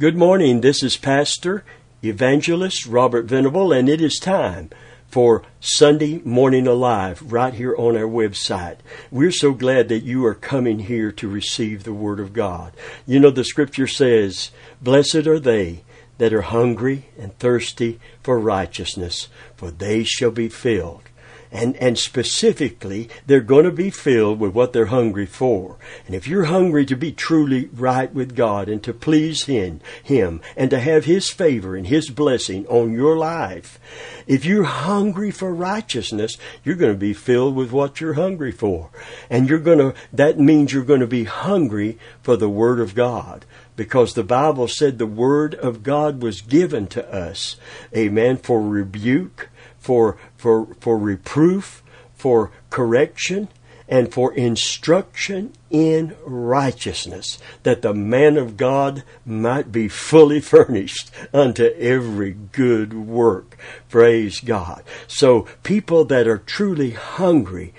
Good morning. This is Pastor Evangelist Robert Venable, and it is time for Sunday Morning Alive right here on our website. We're so glad that you are coming here to receive the Word of God. You know, the scripture says, Blessed are they that are hungry and thirsty for righteousness, for they shall be filled and and specifically they're going to be filled with what they're hungry for. And if you're hungry to be truly right with God and to please him him and to have his favor and his blessing on your life if you're hungry for righteousness you're going to be filled with what you're hungry for. And you're going to that means you're going to be hungry for the word of God. Because the Bible said the Word of God was given to us, amen, for rebuke, for, for, for reproof, for correction, and for instruction in righteousness, that the man of God might be fully furnished unto every good work. Praise God. So people that are truly hungry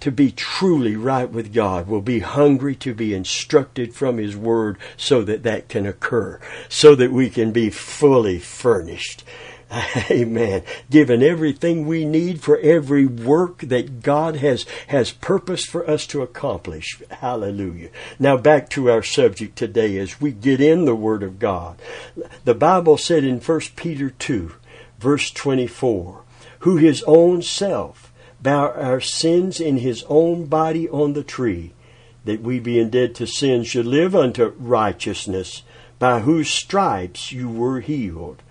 to be truly right with God will be hungry to be instructed from His Word so that that can occur, so that we can be fully furnished. Amen. Given everything we need for every work that God has, has purposed for us to accomplish. Hallelujah. Now back to our subject today as we get in the Word of God. The Bible said in 1 Peter 2, verse 24, who his own self bare our sins in his own body on the tree, that we being dead to sin should live unto righteousness, by whose stripes you were healed.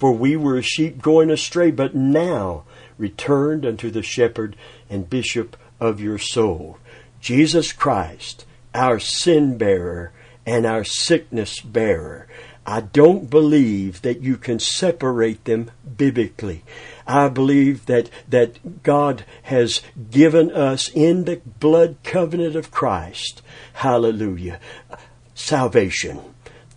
For we were sheep going astray, but now returned unto the shepherd and bishop of your soul. Jesus Christ, our sin bearer and our sickness bearer. I don't believe that you can separate them biblically. I believe that, that God has given us in the blood covenant of Christ, hallelujah, salvation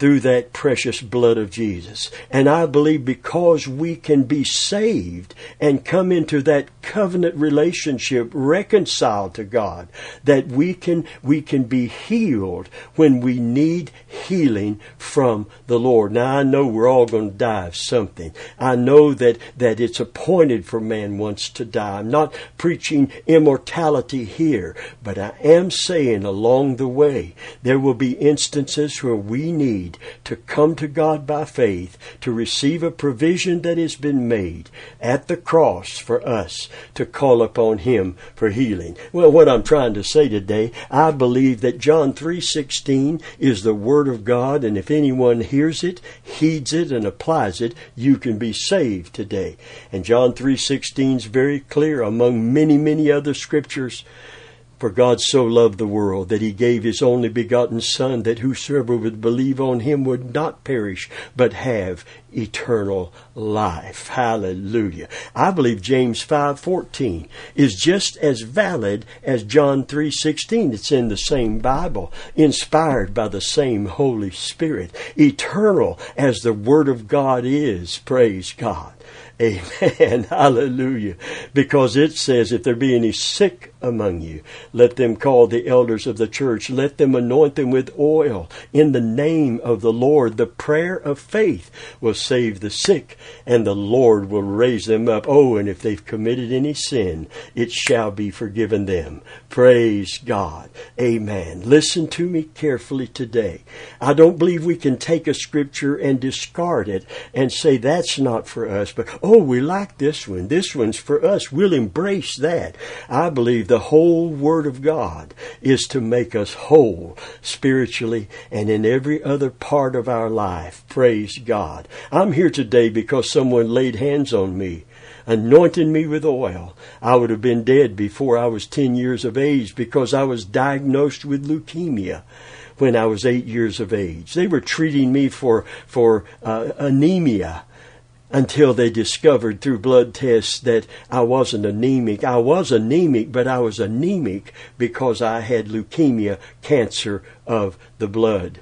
through that precious blood of Jesus. And I believe because we can be saved and come into that covenant relationship reconciled to God, that we can, we can be healed when we need healing from the Lord. Now I know we're all going to die of something. I know that, that it's appointed for man once to die. I'm not preaching immortality here, but I am saying along the way there will be instances where we need need to come to God by faith, to receive a provision that has been made at the cross for us to call upon Him for healing. Well, what I'm trying to say today, I believe that John 3.16 is the Word of God, and if anyone hears it, heeds it, and applies it, you can be saved today. And John 3.16 is very clear among many, many other scriptures for God so loved the world that he gave his only begotten Son, that whosoever would believe on him would not perish, but have eternal life. Hallelujah. I believe James 5:14 is just as valid as John 3:16. It's in the same Bible, inspired by the same Holy Spirit, eternal as the word of God is. Praise God. Amen. Hallelujah. Because it says, if there be any sick among you, let them call the elders of the church. Let them anoint them with oil in the name of the Lord. The prayer of faith will save the sick and the Lord will raise them up. Oh, and if they've committed any sin, it shall be forgiven them. Praise God. Amen. Listen to me carefully today. I don't believe we can take a scripture and discard it and say that's not for us, but oh, we like this one. This one's for us. We'll embrace that. I believe the whole Word of God is to make us whole spiritually and in every other part of our life. Praise God. I'm here today because someone laid hands on me anointing me with oil. I would have been dead before I was 10 years of age because I was diagnosed with leukemia when I was 8 years of age. They were treating me for, for uh, anemia until they discovered through blood tests that I wasn't anemic. I was anemic, but I was anemic because I had leukemia, cancer of the blood.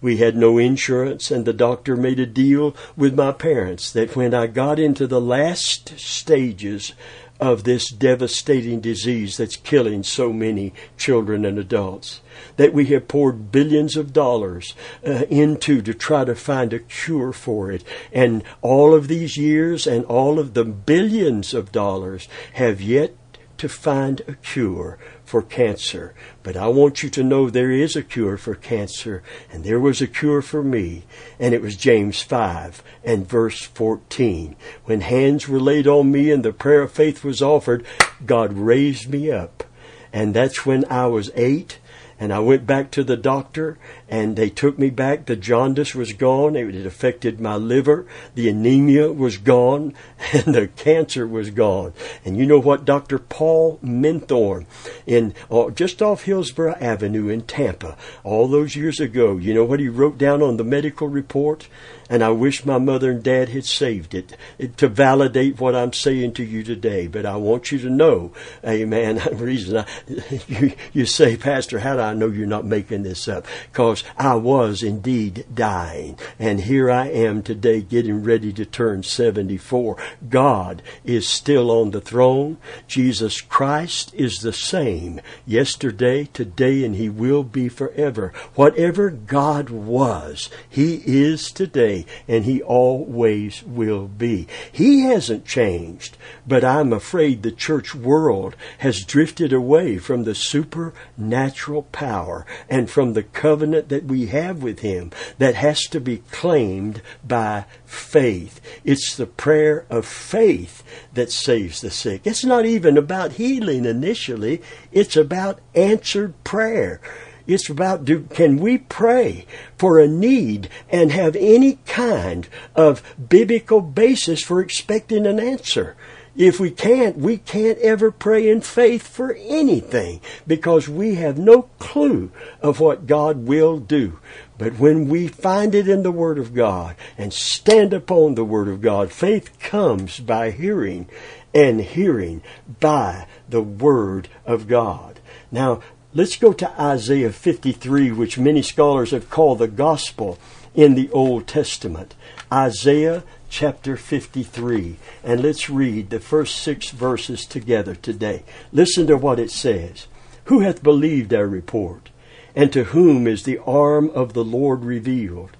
We had no insurance, and the doctor made a deal with my parents that when I got into the last stages of this devastating disease that's killing so many children and adults. That we have poured billions of dollars uh, into to try to find a cure for it. And all of these years and all of the billions of dollars have yet to find a cure for cancer. But I want you to know there is a cure for cancer, and there was a cure for me, and it was James 5 and verse 14. When hands were laid on me and the prayer of faith was offered, God raised me up. And that's when I was eight and I went back to the doctor and they took me back. The jaundice was gone. It affected my liver. The anemia was gone and the cancer was gone. And you know what? Dr. Paul Menthorn in uh, just off Hillsborough Avenue in Tampa all those years ago, you know what he wrote down on the medical report? and I wish my mother and dad had saved it to validate what I'm saying to you today. But I want you to know, amen. The reason I, you, you say, Pastor, how do I know you're not making this up? Because I was indeed dying. And here I am today getting ready to turn 74. God is still on the throne. Jesus Christ is the same yesterday, today, and He will be forever. Whatever God was, He is today and He always will be. He hasn't changed, but I'm afraid the church world has drifted away from the supernatural power and from the covenant that we have with Him that has to be claimed by faith. It's the prayer of faith that saves the sick. It's not even about healing initially, it's about answered prayer. It's about do, can we pray for a need and have any kind of biblical basis for expecting an answer? If we can't, we can't ever pray in faith for anything because we have no clue of what God will do. But when we find it in the Word of God and stand upon the Word of God, faith comes by hearing and hearing by the Word of God. Now, Let's go to Isaiah 53, which many scholars have called the gospel in the Old Testament. Isaiah chapter 53. And let's read the first six verses together today. Listen to what it says. Who hath believed our report? And to whom is the arm of the Lord revealed?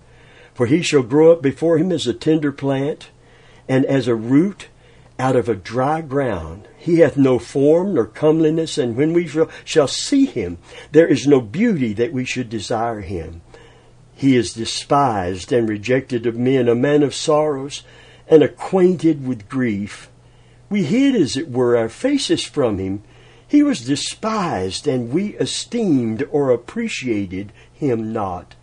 For he shall grow up before him as a tender plant, and as a root out of a dry ground. He hath no form nor comeliness, and when we shall see him, there is no beauty that we should desire him. He is despised and rejected of men, a man of sorrows, and acquainted with grief. We hid, as it were, our faces from him. He was despised, and we esteemed or appreciated him not.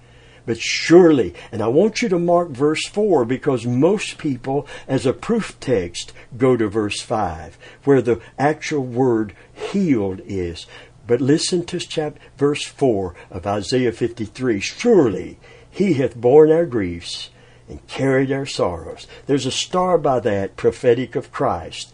But surely, and I want you to mark verse 4 because most people, as a proof text, go to verse 5, where the actual word healed is. But listen to chapter, verse 4 of Isaiah 53. Surely he hath borne our griefs and carried our sorrows. There's a star by that prophetic of Christ.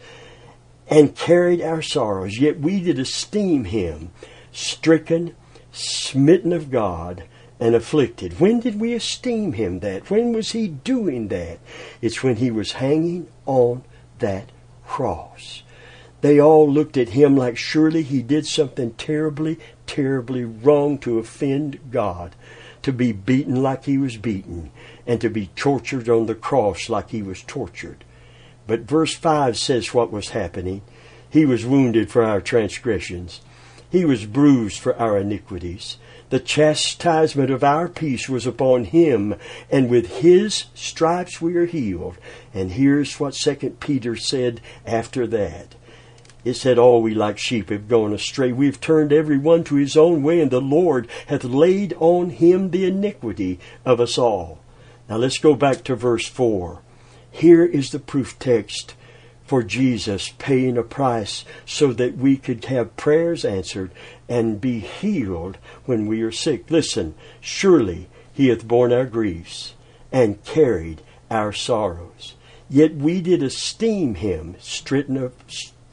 And carried our sorrows, yet we did esteem him stricken, smitten of God, and afflicted. When did we esteem him that? When was he doing that? It's when he was hanging on that cross. They all looked at him like surely he did something terribly, terribly wrong to offend God, to be beaten like he was beaten, and to be tortured on the cross like he was tortured. But verse 5 says what was happening. He was wounded for our transgressions. He was bruised for our iniquities. The chastisement of our peace was upon him, and with his stripes we are healed. And here's what Second Peter said after that. It said, All we like sheep have gone astray. We have turned every one to his own way, and the Lord hath laid on him the iniquity of us all. Now let's go back to verse 4. Here is the proof text for Jesus paying a price so that we could have prayers answered and be healed when we are sick. Listen, surely he hath borne our griefs and carried our sorrows. Yet we did esteem him stricken of,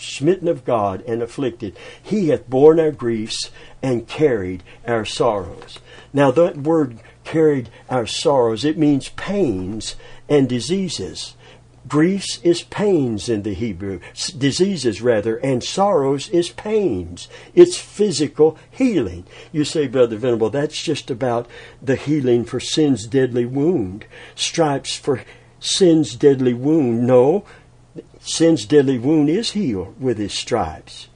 smitten of God and afflicted. He hath borne our griefs and carried our sorrows. Now that word carried our sorrows, it means pains and diseases Griefs is pains in the Hebrew, diseases rather, and sorrows is pains. It's physical healing. You say, Brother Venable, that's just about the healing for sin's deadly wound. Stripes for sin's deadly wound. No, sin's deadly wound is healed with his stripes.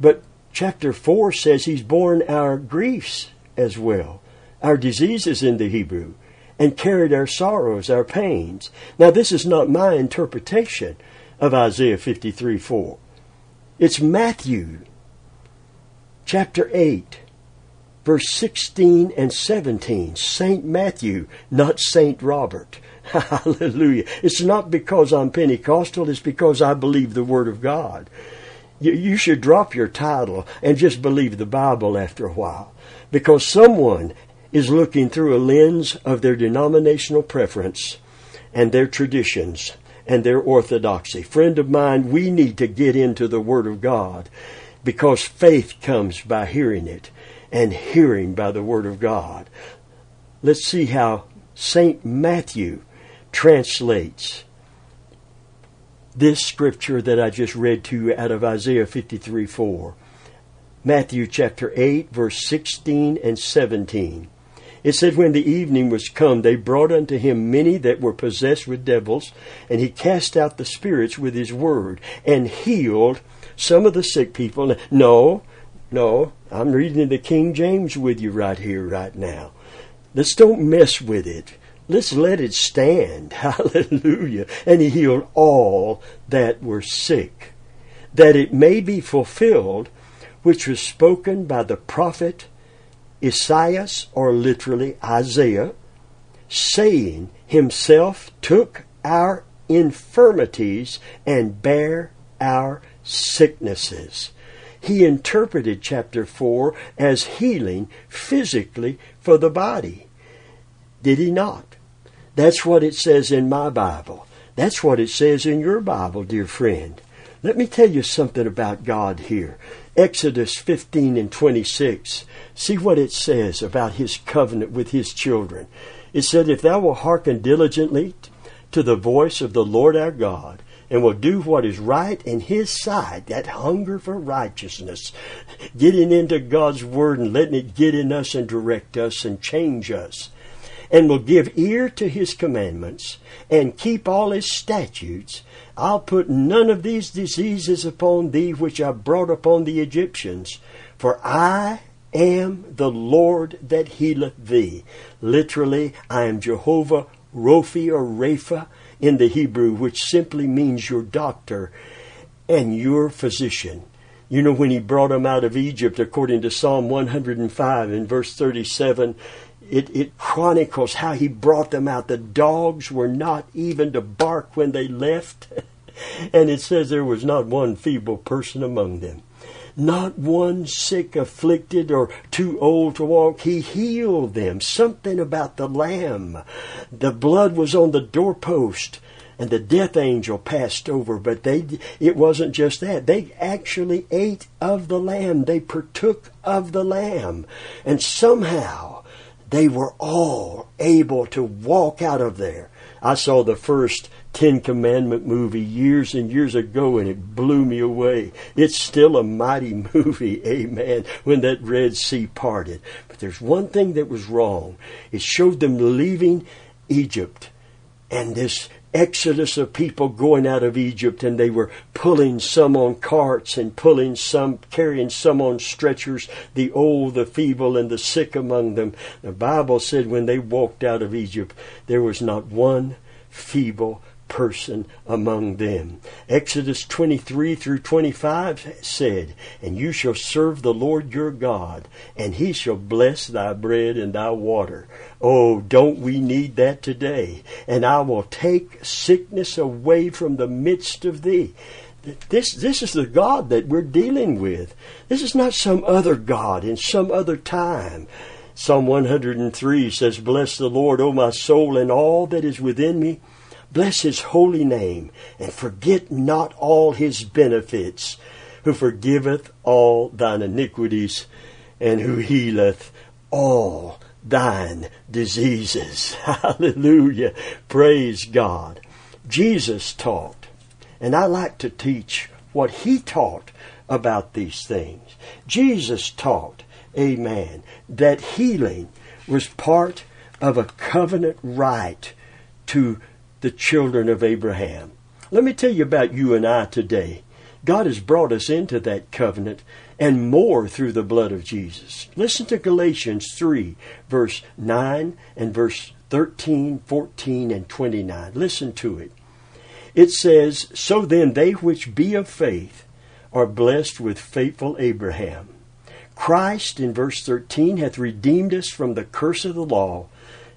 But chapter 4 says he's borne our griefs as well, our diseases in the Hebrew and carried our sorrows, our pains. Now, this is not my interpretation of Isaiah 53 4. It's Matthew chapter 8, verse 16 and 17. St. Matthew, not St. Robert. Hallelujah. It's not because I'm Pentecostal, it's because I believe the Word of God. You, you should drop your title and just believe the Bible after a while. Because someone is looking through a lens of their denominational preference and their traditions and their orthodoxy. Friend of mine, we need to get into the Word of God because faith comes by hearing it and hearing by the Word of God. Let's see how St. Matthew translates this scripture that I just read to you out of Isaiah 53 4. Matthew chapter 8, verse 16 and 17. It said, When the evening was come, they brought unto him many that were possessed with devils, and he cast out the spirits with his word, and healed some of the sick people. No, no, I'm reading the King James with you right here, right now. Let's don't mess with it. Let's let it stand. Hallelujah. And he healed all that were sick, that it may be fulfilled, which was spoken by the prophet Esaias, or literally Isaiah, saying, Himself took our infirmities and bare our sicknesses. He interpreted chapter 4 as healing physically for the body. Did he not? That's what it says in my Bible. That's what it says in your Bible, dear friend. Let me tell you something about God here. Exodus 15 and 26. See what it says about his covenant with his children. It said, If thou wilt hearken diligently to the voice of the Lord our God, and will do what is right in his sight, that hunger for righteousness, getting into God's word and letting it get in us and direct us and change us, and will give ear to his commandments and keep all his statutes, I'll put none of these diseases upon thee which I brought upon the Egyptians, for I am the Lord that healeth thee. Literally, I am Jehovah Rophi or Rapha in the Hebrew, which simply means your doctor and your physician. You know, when he brought them out of Egypt, according to Psalm 105 in verse 37, it, it chronicles how he brought them out. The dogs were not even to bark when they left. and it says there was not one feeble person among them. Not one sick, afflicted, or too old to walk. He healed them. Something about the lamb. The blood was on the doorpost and the death angel passed over but they it wasn't just that they actually ate of the lamb they partook of the lamb and somehow they were all able to walk out of there i saw the first Ten Commandment movie years and years ago and it blew me away. It's still a mighty movie, amen, when that Red Sea parted. But there's one thing that was wrong. It showed them leaving Egypt and this exodus of people going out of Egypt and they were pulling some on carts and pulling some, carrying some on stretchers, the old, the feeble, and the sick among them. The Bible said when they walked out of Egypt, there was not one feeble person among them. Exodus 23 through 25 said, And you shall serve the Lord your God, and he shall bless thy bread and thy water. Oh, don't we need that today? And I will take sickness away from the midst of thee. This, this is the God that we're dealing with. This is not some other God in some other time. Psalm 103 says, Bless the Lord, O my soul, and all that is within me Bless his holy name, and forget not all his benefits, who forgiveth all thine iniquities, and who healeth all thine diseases. Hallelujah. Praise God. Jesus taught, and I like to teach what he taught about these things. Jesus taught, amen, that healing was part of a covenant right to the children of Abraham. Let me tell you about you and I today. God has brought us into that covenant and more through the blood of Jesus. Listen to Galatians 3, verse 9 and verse 13, 14, and 29. Listen to it. It says, So then they which be of faith are blessed with faithful Abraham. Christ, in verse 13, hath redeemed us from the curse of the law,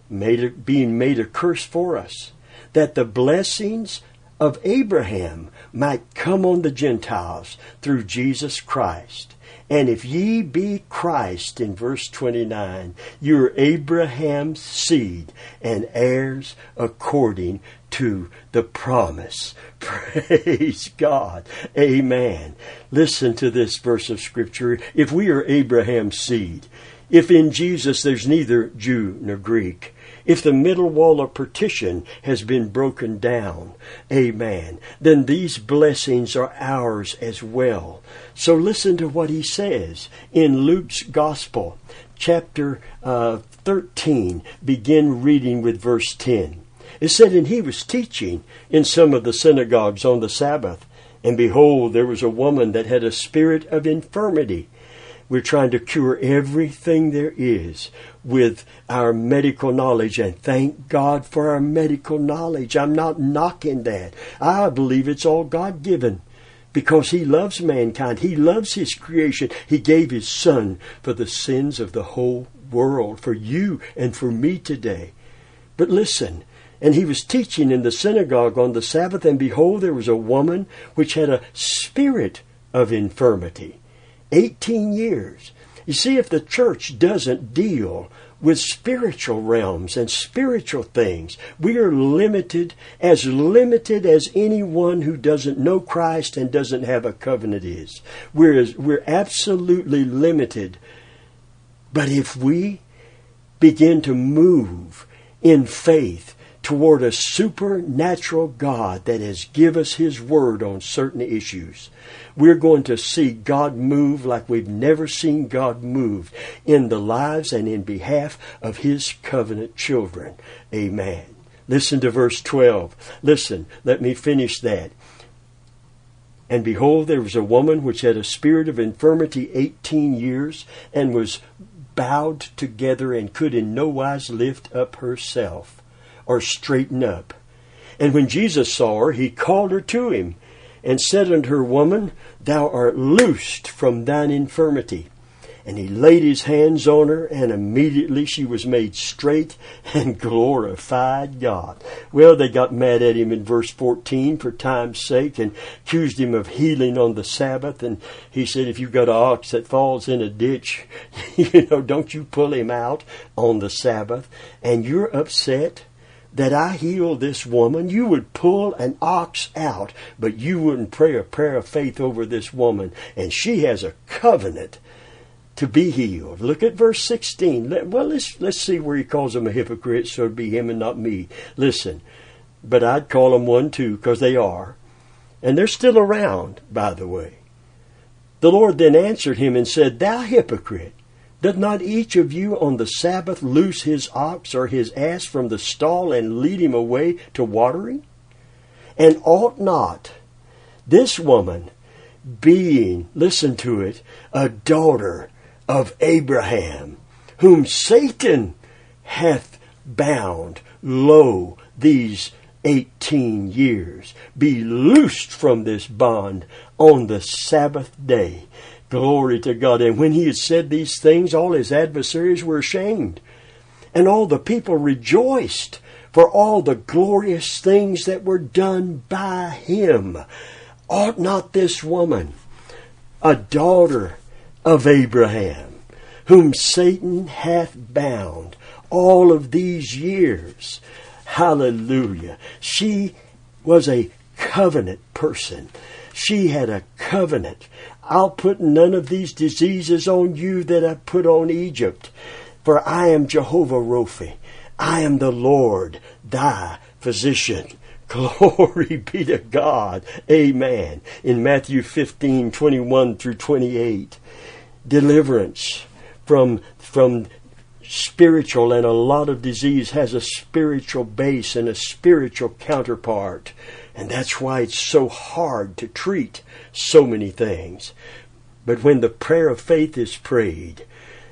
made, being made a curse for us, that the blessings of Abraham might come on the Gentiles through Jesus Christ. And if ye be Christ, in verse 29, you're Abraham's seed and heirs according to the promise. Praise God. Amen. Listen to this verse of Scripture. If we are Abraham's seed, if in Jesus there's neither Jew nor Greek, if the middle wall of partition has been broken down, amen, then these blessings are ours as well. So listen to what he says in Luke's Gospel, chapter uh, 13, begin reading with verse 10. It said, And he was teaching in some of the synagogues on the Sabbath. And behold, there was a woman that had a spirit of infirmity. We're trying to cure everything there is with our medical knowledge, and thank God for our medical knowledge. I'm not knocking that. I believe it's all God given because He loves mankind. He loves His creation. He gave His Son for the sins of the whole world, for you and for me today. But listen, and he was teaching in the synagogue on the Sabbath, and behold, there was a woman which had a spirit of infirmity. 18 years. You see, if the church doesn't deal with spiritual realms and spiritual things, we are limited, as limited as anyone who doesn't know Christ and doesn't have a covenant is. We're, we're absolutely limited. But if we begin to move in faith, toward a supernatural God that has given us His Word on certain issues. We're going to see God move like we've never seen God move in the lives and in behalf of His covenant children. Amen. Listen to verse 12. Listen, let me finish that. And behold, there was a woman which had a spirit of infirmity eighteen years, and was bowed together, and could in no wise lift up herself or straighten up. And when Jesus saw her, he called her to him and said unto her, Woman, thou art loosed from thine infirmity. And he laid his hands on her, and immediately she was made straight and glorified God. Well, they got mad at him in verse 14 for time's sake and accused him of healing on the Sabbath. And he said, If you've got an ox that falls in a ditch, you know, don't you pull him out on the Sabbath. And you're upset that I healed this woman, you would pull an ox out, but you wouldn't pray a prayer of faith over this woman. And she has a covenant to be healed. Look at verse 16. Well, let's, let's see where he calls them a hypocrite, so it'd be him and not me. Listen, but I'd call them one too, because they are. And they're still around, by the way. The Lord then answered him and said, Thou hypocrite, Doth not each of you on the Sabbath loose his ox or his ass from the stall and lead him away to watering? And ought not this woman, being, listen to it, a daughter of Abraham, whom Satan hath bound, lo, these eighteen years, be loosed from this bond on the Sabbath day. Glory to God. And when he had said these things, all his adversaries were ashamed. And all the people rejoiced for all the glorious things that were done by him. Ought not this woman, a daughter of Abraham, whom Satan hath bound all of these years, hallelujah, she was a covenant person. She had a covenant I'll put none of these diseases on you that I put on Egypt. For I am Jehovah Rophi. I am the Lord, thy physician. Glory be to God. Amen. In Matthew 15, 21 through 28, deliverance from, from spiritual and a lot of disease has a spiritual base and a spiritual counterpart. And that's why it's so hard to treat so many things. But when the prayer of faith is prayed,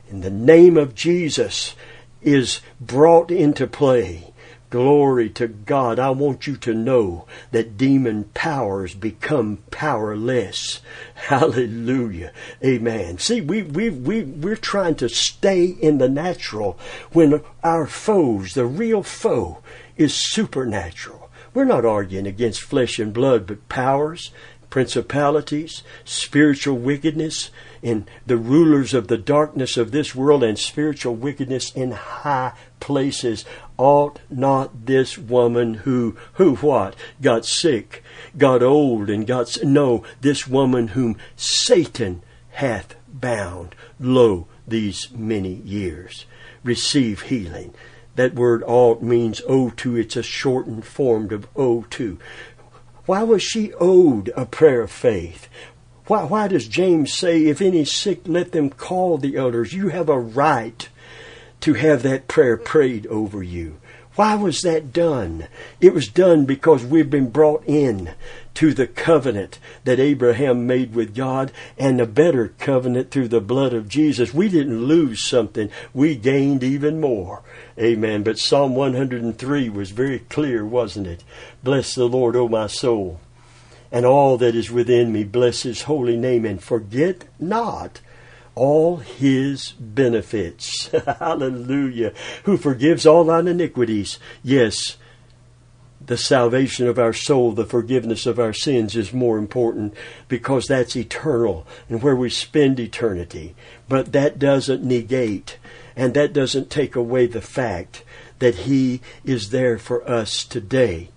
and the name of Jesus is brought into play, Glory to God. I want you to know that demon powers become powerless. Hallelujah. Amen. See, we, we, we, we're trying to stay in the natural when our foes, the real foe, is supernatural. We're not arguing against flesh and blood, but powers, principalities, spiritual wickedness, and the rulers of the darkness of this world and spiritual wickedness in high places. Ought not this woman who, who what? Got sick, got old, and got, no, this woman whom Satan hath bound, lo, these many years. Receive healing. That word ought means owe to. It's a shortened form of owe to. Why was she owed a prayer of faith? Why, why does James say, if any sick, let them call the elders? You have a right to have that prayer prayed over you. Why was that done? It was done because we've been brought in to the covenant that Abraham made with God and a better covenant through the blood of Jesus. We didn't lose something, we gained even more. Amen. But Psalm 103 was very clear, wasn't it? Bless the Lord, O my soul and all that is within me. Bless his holy name and forget not all his benefits. Hallelujah. Who forgives all thine iniquities. Yes, the salvation of our soul, the forgiveness of our sins is more important because that's eternal and where we spend eternity. But that doesn't negate and that doesn't take away the fact that He is there for us today.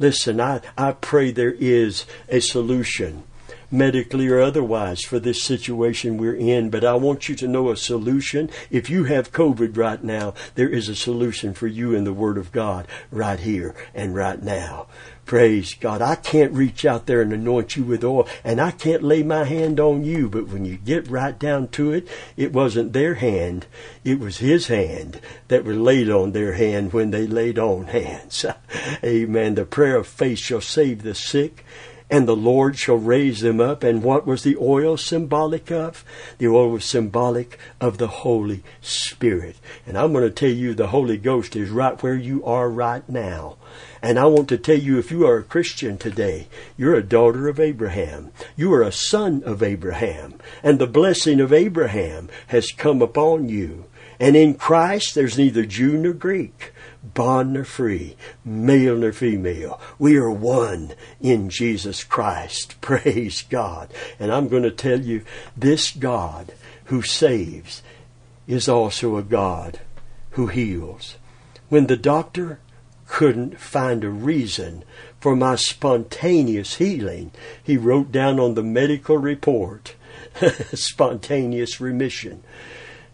Listen, I, I pray there is a solution, medically or otherwise, for this situation we're in. But I want you to know a solution. If you have COVID right now, there is a solution for you in the Word of God right here and right now. Praise God. I can't reach out there and anoint you with oil, and I can't lay my hand on you, but when you get right down to it, it wasn't their hand, it was His hand that was laid on their hand when they laid on hands. Amen. The prayer of faith shall save the sick and the Lord shall raise them up. And what was the oil symbolic of? The oil was symbolic of the Holy Spirit. And I'm going to tell you the Holy Ghost is right where you are right now. And I want to tell you if you are a Christian today, you're a daughter of Abraham. You are a son of Abraham. And the blessing of Abraham has come upon you. And in Christ, there's neither Jew nor Greek, bond nor free, male nor female. We are one in Jesus Christ. Praise God. And I'm going to tell you, this God who saves is also a God who heals. When the doctor couldn't find a reason for my spontaneous healing. He wrote down on the medical report, spontaneous remission.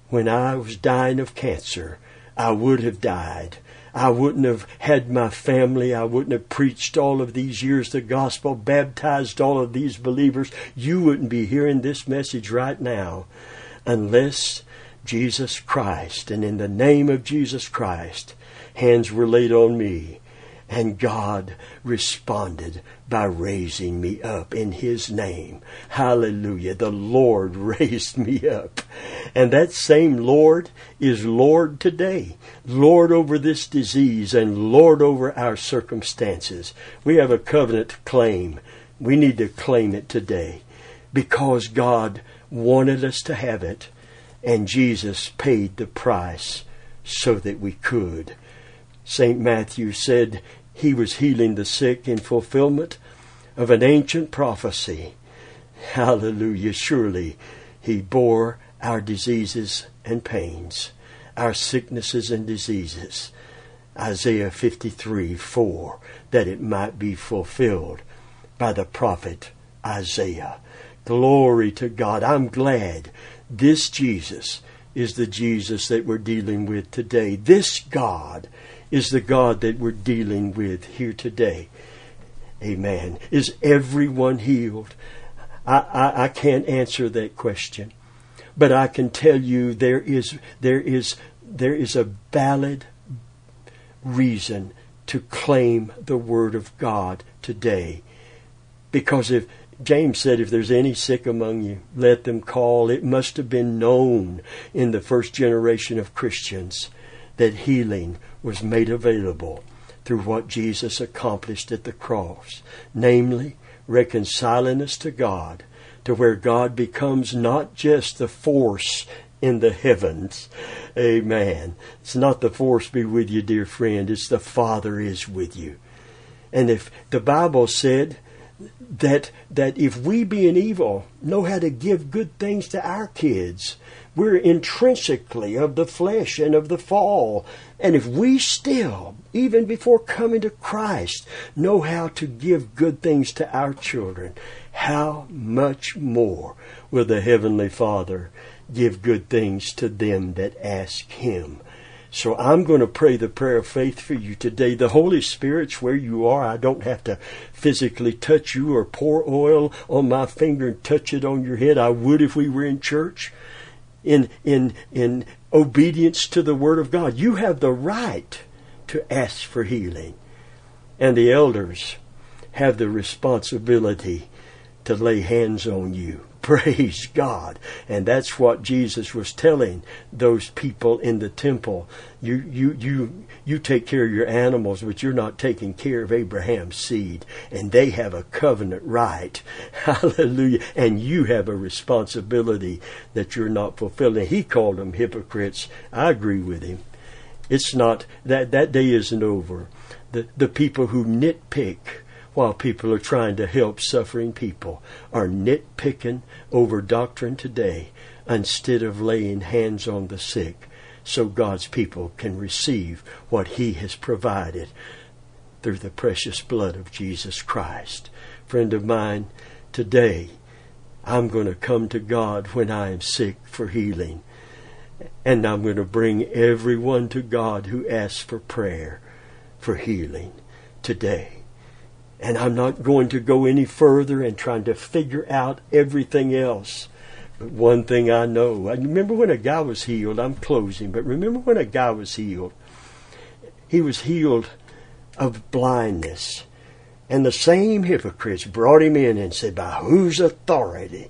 When I was dying of cancer, I would have died. I wouldn't have had my family. I wouldn't have preached all of these years the gospel, baptized all of these believers. You wouldn't be hearing this message right now unless Jesus Christ, and in the name of Jesus Christ, hands were laid on me. And God responded by raising me up in His name. Hallelujah. The Lord raised me up. And that same Lord is Lord today. Lord over this disease and Lord over our circumstances. We have a covenant claim. We need to claim it today because God wanted us to have it and Jesus paid the price so that we could. St. Matthew said he was healing the sick in fulfillment of an ancient prophecy. Hallelujah. Surely he bore our diseases and pains, our sicknesses and diseases. Isaiah 53 4, that it might be fulfilled by the prophet Isaiah. Glory to God. I'm glad this Jesus is the Jesus that we're dealing with today. This God is the God that we're dealing with here today. Amen. Is everyone healed? I, I, I can't answer that question. But I can tell you there is there is there is a valid reason to claim the word of God today. Because if James said, if there's any sick among you, let them call. It must have been known in the first generation of Christians that healing was made available through what Jesus accomplished at the cross, namely, reconciling us to God, to where God becomes not just the force in the heavens. Amen. It's not the force be with you, dear friend. It's the Father is with you. And if the Bible said that that if we being evil know how to give good things to our kids we're intrinsically of the flesh and of the fall. And if we still even before coming to Christ know how to give good things to our children how much more will the heavenly father give good things to them that ask him so I'm going to pray the prayer of faith for you today. The Holy Spirit's where you are. I don't have to physically touch you or pour oil on my finger and touch it on your head. I would if we were in church. In in in obedience to the word of God. You have the right to ask for healing. And the elders have the responsibility to lay hands on you. Praise God. And that's what Jesus was telling those people in the temple. You, you, you, you take care of your animals, but you're not taking care of Abraham's seed. And they have a covenant right. Hallelujah. And you have a responsibility that you're not fulfilling. He called them hypocrites. I agree with him. It's not, that, that day isn't over. The, the people who nitpick, while people are trying to help suffering people are nitpicking over doctrine today instead of laying hands on the sick so God's people can receive what He has provided through the precious blood of Jesus Christ. Friend of mine, today I'm going to come to God when I am sick for healing. And I'm going to bring everyone to God who asks for prayer for healing today. And I'm not going to go any further and trying to figure out everything else. But one thing I know, I remember when a guy was healed, I'm closing, but remember when a guy was healed? He was healed of blindness. And the same hypocrites brought him in and said, By whose authority?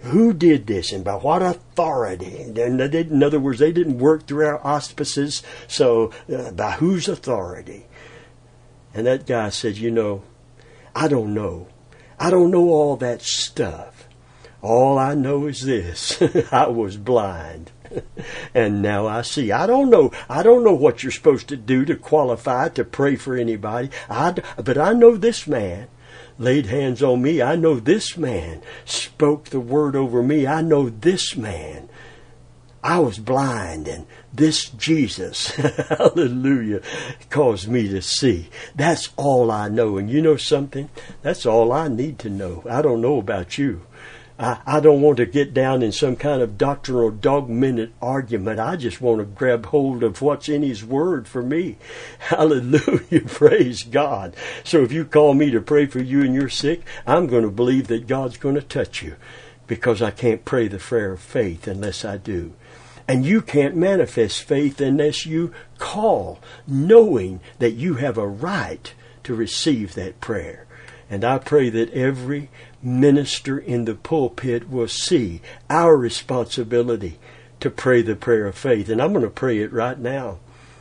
Who did this and by what authority? And in other words, they didn't work through our auspices, so uh, by whose authority? And that guy said, You know, I don't know. I don't know all that stuff. All I know is this I was blind. and now I see. I don't know. I don't know what you're supposed to do to qualify to pray for anybody. I, but I know this man laid hands on me. I know this man spoke the word over me. I know this man I was blind and this Jesus, hallelujah, caused me to see. That's all I know. And you know something? That's all I need to know. I don't know about you. I, I don't want to get down in some kind of doctrinal dogmatic argument. I just want to grab hold of what's in His Word for me. Hallelujah. Praise God. So if you call me to pray for you and you're sick, I'm going to believe that God's going to touch you because I can't pray the prayer of faith unless I do. And you can't manifest faith unless you call, knowing that you have a right to receive that prayer. And I pray that every minister in the pulpit will see our responsibility to pray the prayer of faith. And I'm going to pray it right now.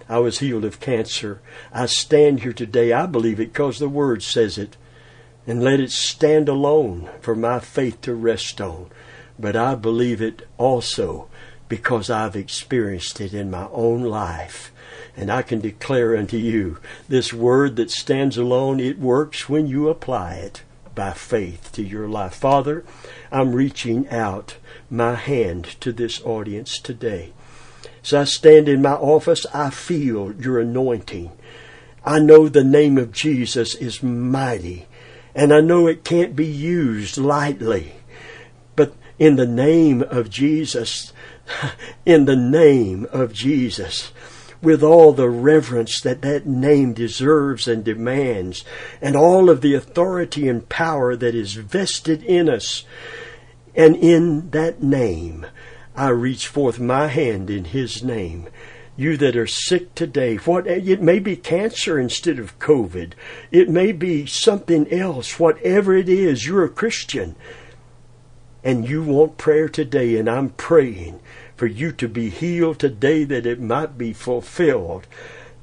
I was healed of cancer. I stand here today. I believe it because the Word says it. And let it stand alone for my faith to rest on. But I believe it also because I've experienced it in my own life. And I can declare unto you this word that stands alone, it works when you apply it by faith to your life. Father, I'm reaching out my hand to this audience today. As I stand in my office, I feel your anointing. I know the name of Jesus is mighty, and I know it can't be used lightly. But in the name of Jesus, in the name of Jesus. with all the reverence that that name deserves and demands, and all of the authority and power that is vested in us. And in that name, I reach forth my hand in His name. You that are sick today, what it may be cancer instead of COVID, it may be something else. Whatever it is, you're a Christian, and you want prayer today, and I'm praying for you to be healed today, that it might be fulfilled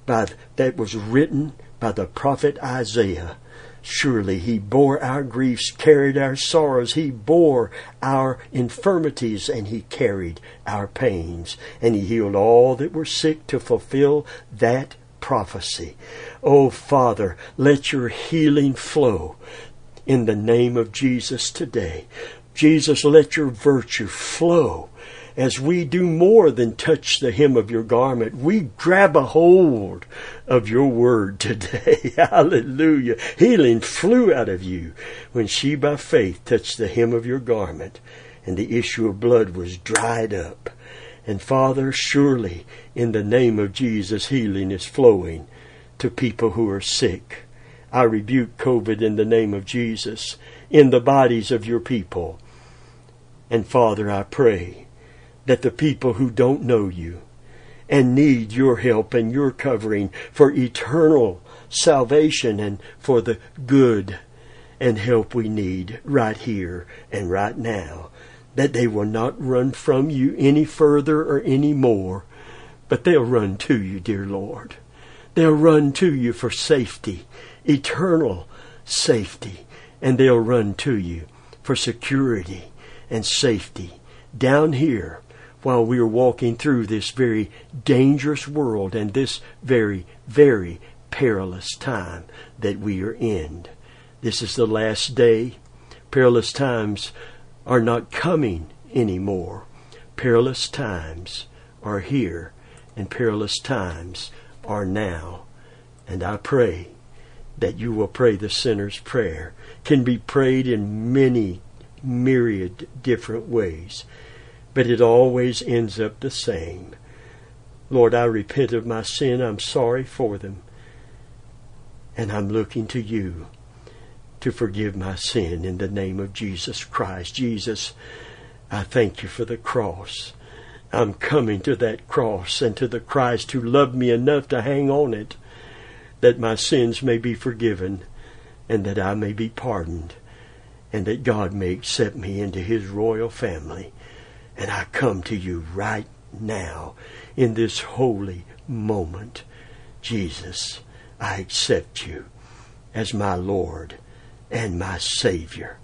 by that was written by the prophet Isaiah. Surely he bore our griefs, carried our sorrows, he bore our infirmities, and he carried our pains, and he healed all that were sick to fulfill that prophecy. Oh, Father, let your healing flow in the name of Jesus today. Jesus, let your virtue flow as we do more than touch the hem of your garment, we grab a hold of your word today. Hallelujah. Healing flew out of you when she by faith touched the hem of your garment and the issue of blood was dried up. And Father, surely in the name of Jesus, healing is flowing to people who are sick. I rebuke COVID in the name of Jesus in the bodies of your people. And Father, I pray that the people who don't know you and need your help and your covering for eternal salvation and for the good and help we need right here and right now, that they will not run from you any further or any more, but they'll run to you, dear Lord. They'll run to you for safety, eternal safety, and they'll run to you for security and safety down here while we are walking through this very dangerous world and this very, very perilous time that we are in. This is the last day. Perilous times are not coming anymore. Perilous times are here, and perilous times are now. And I pray that you will pray the sinner's prayer. Can be prayed in many myriad different ways but it always ends up the same. Lord, I repent of my sin. I'm sorry for them. And I'm looking to you to forgive my sin in the name of Jesus Christ. Jesus, I thank you for the cross. I'm coming to that cross and to the Christ who loved me enough to hang on it that my sins may be forgiven and that I may be pardoned and that God may accept me into his royal family. And I come to you right now in this holy moment. Jesus, I accept you as my Lord and my Savior.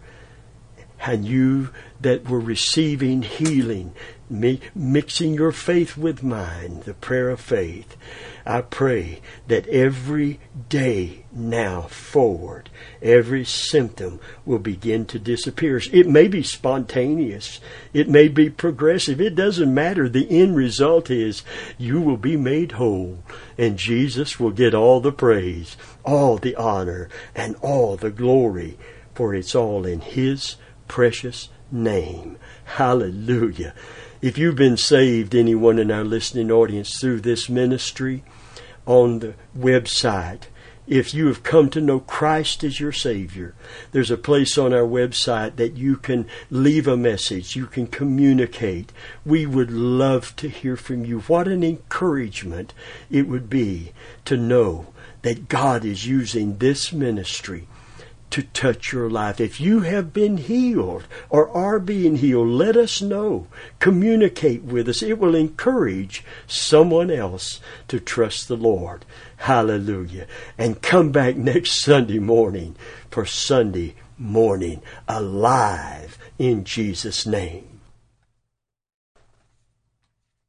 And you that were receiving healing, mixing your faith with mine, the prayer of faith, I pray that every day now forward, every symptom will begin to disappear. It may be spontaneous. It may be progressive. It doesn't matter. The end result is you will be made whole and Jesus will get all the praise, all the honor, and all the glory for it's all in His precious name. Hallelujah. If you've been saved, anyone in our listening audience, through this ministry on the website, if you have come to know Christ as your Savior, there's a place on our website that you can leave a message, you can communicate. We would love to hear from you. What an encouragement it would be to know that God is using this ministry to touch your life. If you have been healed or are being healed, let us know. Communicate with us. It will encourage someone else to trust the Lord. Hallelujah. And come back next Sunday morning for Sunday morning alive in Jesus' name.